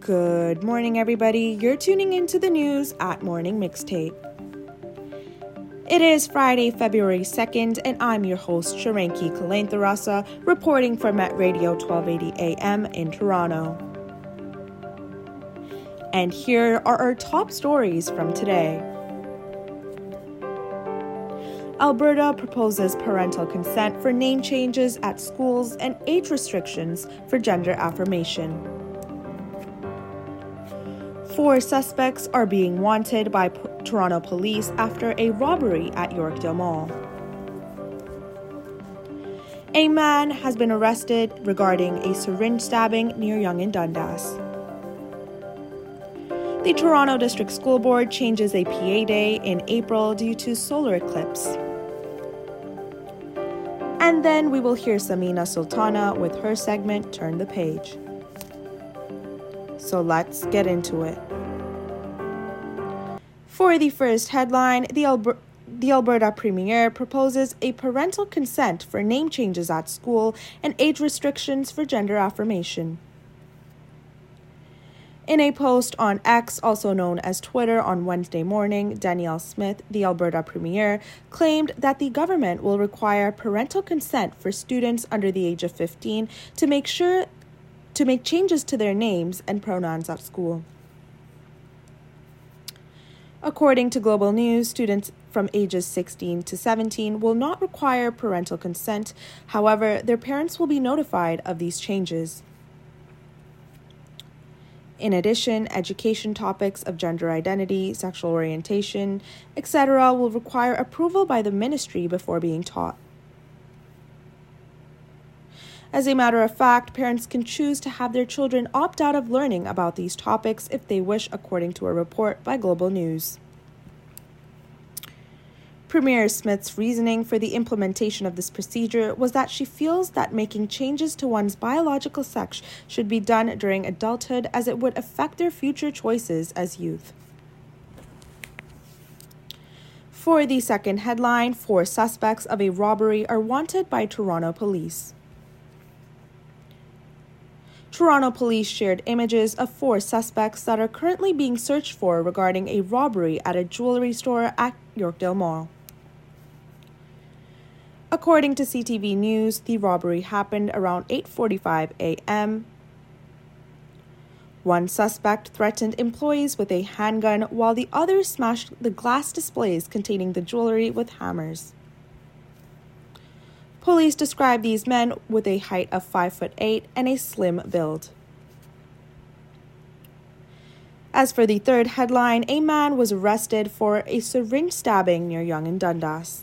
Good morning, everybody. You're tuning into the news at Morning Mixtape. It is Friday, February 2nd, and I'm your host, Shaaranki Kulenthirarasa, reporting for Met Radio 1280 AM in Toronto. And here are our top stories from today. Alberta proposes parental consent for name changes at schools and age restrictions for gender affirmation. Four suspects are being wanted by P- Toronto police after a robbery at Yorkdale Mall. A man has been arrested regarding a syringe stabbing near Yonge and Dundas. The Toronto District School Board changes a PA day in April due to solar eclipse. And then we will hear Samina Sultana with her segment Turn the Page. So let's get into it. For the first headline, the, Alber- the Alberta Premier proposes a parental consent for name changes at school and age restrictions for gender affirmation. In a post on X, also known as Twitter, on Wednesday morning, Danielle Smith, the Alberta Premier, claimed that the government will require parental consent for students under the age of 15 to make sure to make changes to their names and pronouns at school. According to Global News, students from ages 16 to 17 will not require parental consent. However, their parents will be notified of these changes. In addition, education topics of gender identity, sexual orientation, etc., will require approval by the ministry before being taught. As a matter of fact, parents can choose to have their children opt out of learning about these topics if they wish, according to a report by Global News. Premier Smith's reasoning for the implementation of this procedure was that she feels that making changes to one's biological sex should be done during adulthood as it would affect their future choices as youth. For the second headline, four suspects of a robbery are wanted by Toronto police. Toronto police shared images of four suspects that are currently being searched for regarding a robbery at a jewelry store at Yorkdale Mall. According to CTV News, the robbery happened around 8:45 a.m. One suspect threatened employees with a handgun while the other smashed the glass displays containing the jewelry with hammers. Police describe these men with a height of 5 foot 8 and a slim build. As for the third headline, a man was arrested for a syringe stabbing near Yonge and Dundas.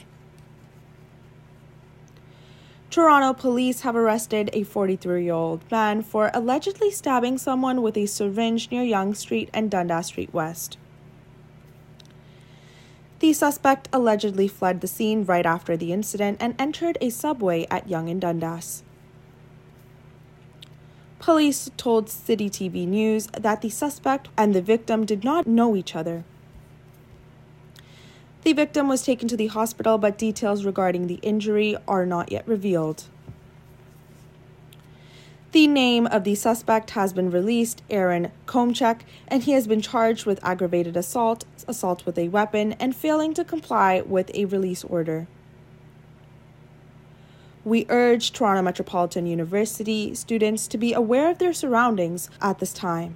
Toronto police have arrested a 43 year old man for allegedly stabbing someone with a syringe near Yonge Street and Dundas Street West. The suspect allegedly fled the scene right after the incident and entered a subway at Yonge and Dundas. Police told City TV News that the suspect and the victim did not know each other. The victim was taken to the hospital, but details regarding the injury are not yet revealed. The name of the suspect has been released, Aaron Komchek, and he has been charged with aggravated assault, assault with a weapon, and failing to comply with a release order. We urge Toronto Metropolitan University students to be aware of their surroundings at this time.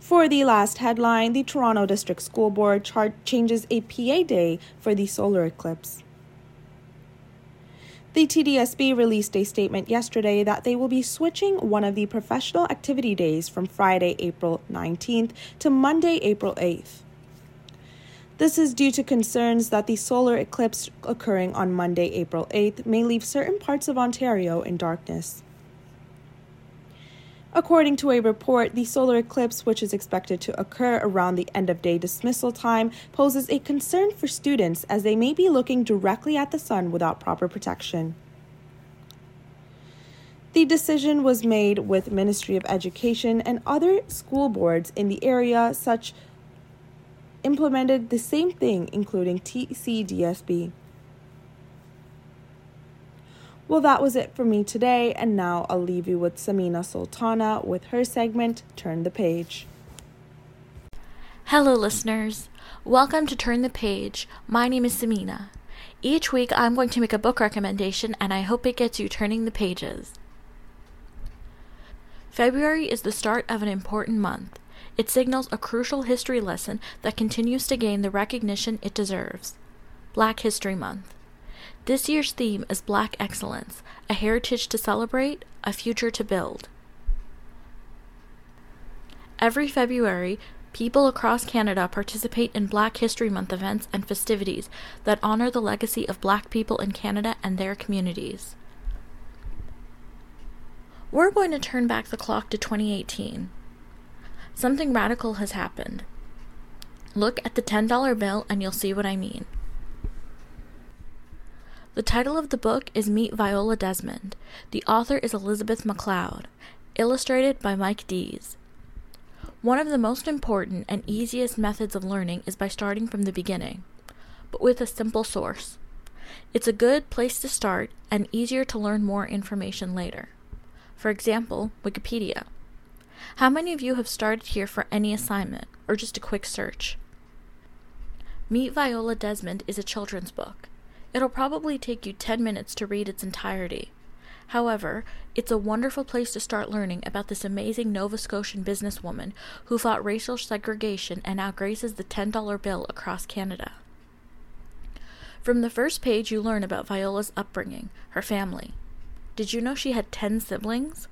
For the last headline, the Toronto District School Board char- changes a PA day for the solar eclipse. The TDSB released a statement yesterday that they will be switching one of the professional activity days from Friday, April 19th to Monday, April 8th. This is due to concerns that the solar eclipse occurring on Monday, April 8th, may leave certain parts of Ontario in darkness. According to a report, the solar eclipse, which is expected to occur around the end of day dismissal time, poses a concern for students as they may be looking directly at the sun without proper protection. The decision was made with Ministry of Education and other school boards in the area such implemented the same thing including TCDSB. Well, that was it for me today, and now I'll leave you with Samina Sultana with her segment Turn the Page. Hello, listeners. Welcome to Turn the Page. My name is Samina. Each week, I'm going to make a book recommendation, and I hope it gets you turning the pages. February is the start of an important month. It signals a crucial history lesson that continues to gain the recognition it deserves Black History Month. This year's theme is Black Excellence, a heritage to celebrate, a future to build. Every February, people across Canada participate in Black History Month events and festivities that honor the legacy of Black people in Canada and their communities. We're going to turn back the clock to 2018. Something radical has happened. Look at the $10 bill and you'll see what I mean. The title of the book is Meet Viola Desmond. The author is Elizabeth MacLeod, illustrated by Mike Deas. One of the most important and easiest methods of learning is by starting from the beginning, but with a simple source. It's a good place to start and easier to learn more information later. For example, Wikipedia. How many of you have started here for any assignment or just a quick search? Meet Viola Desmond is a children's book. It'll probably take you 10 minutes to read its entirety. However, it's a wonderful place to start learning about this amazing Nova Scotian businesswoman who fought racial segregation and now graces the $10 bill across Canada. From the first page, you learn about Viola's upbringing, her family, did you know she had 10 siblings?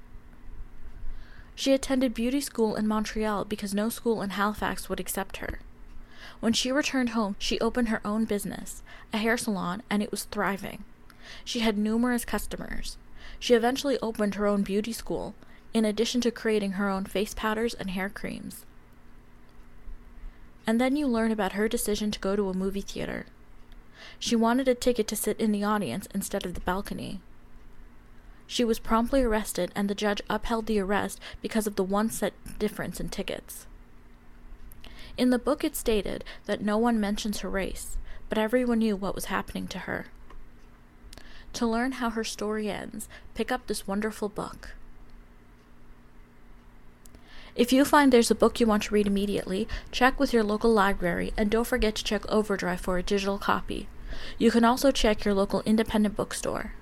She attended beauty school in Montreal because no school in Halifax would accept her. When she returned home, she opened her own business, a hair salon, and it was thriving. She had numerous customers. She eventually opened her own beauty school, in addition to creating her own face powders and hair creams. And then you learn about her decision to go to a movie theater. She wanted a ticket to sit in the audience instead of the balcony. She was promptly arrested, and the judge upheld the arrest because of the one cent difference in tickets. In the book, it stated that no one mentions her race, but everyone knew what was happening to her. To learn how her story ends, pick up this wonderful book. If you find there's a book you want to read immediately, check with your local library and don't forget to check Overdrive for a digital copy. You can also check your local independent bookstore.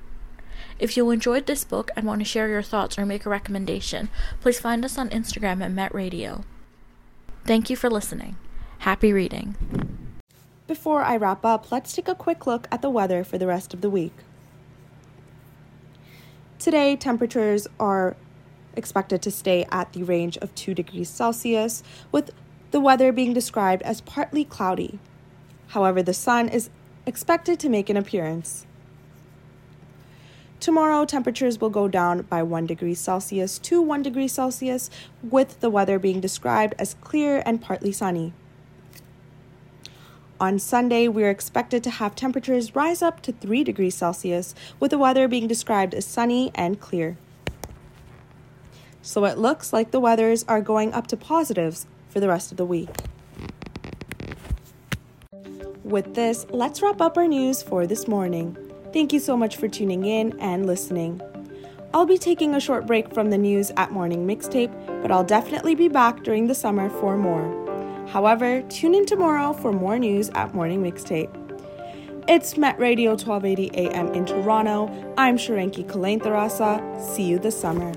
If you enjoyed this book and want to share your thoughts or make a recommendation, please find us on Instagram at Met Radio. Thank you for listening. Happy reading. Before I wrap up, let's take a quick look at the weather for the rest of the week. Today, temperatures are expected to stay at the range of 2 degrees Celsius, with the weather being described as partly cloudy. However, the sun is expected to make an appearance. Tomorrow, temperatures will go down by 1 degree Celsius to 1 degree Celsius, with the weather being described as clear and partly sunny. On Sunday, we are expected to have temperatures rise up to 3 degrees Celsius, with the weather being described as sunny and clear. So it looks like the weathers are going up to positives for the rest of the week. With this, let's wrap up our news for this morning. Thank you so much for tuning in and listening. I'll be taking a short break from the news at Morning Mixtape, but I'll definitely be back during the summer for more. However, tune in tomorrow for more news at Morning Mixtape. It's Met Radio 1280 AM in Toronto. I'm Shaaranki Kulenthirarasa. See you this summer.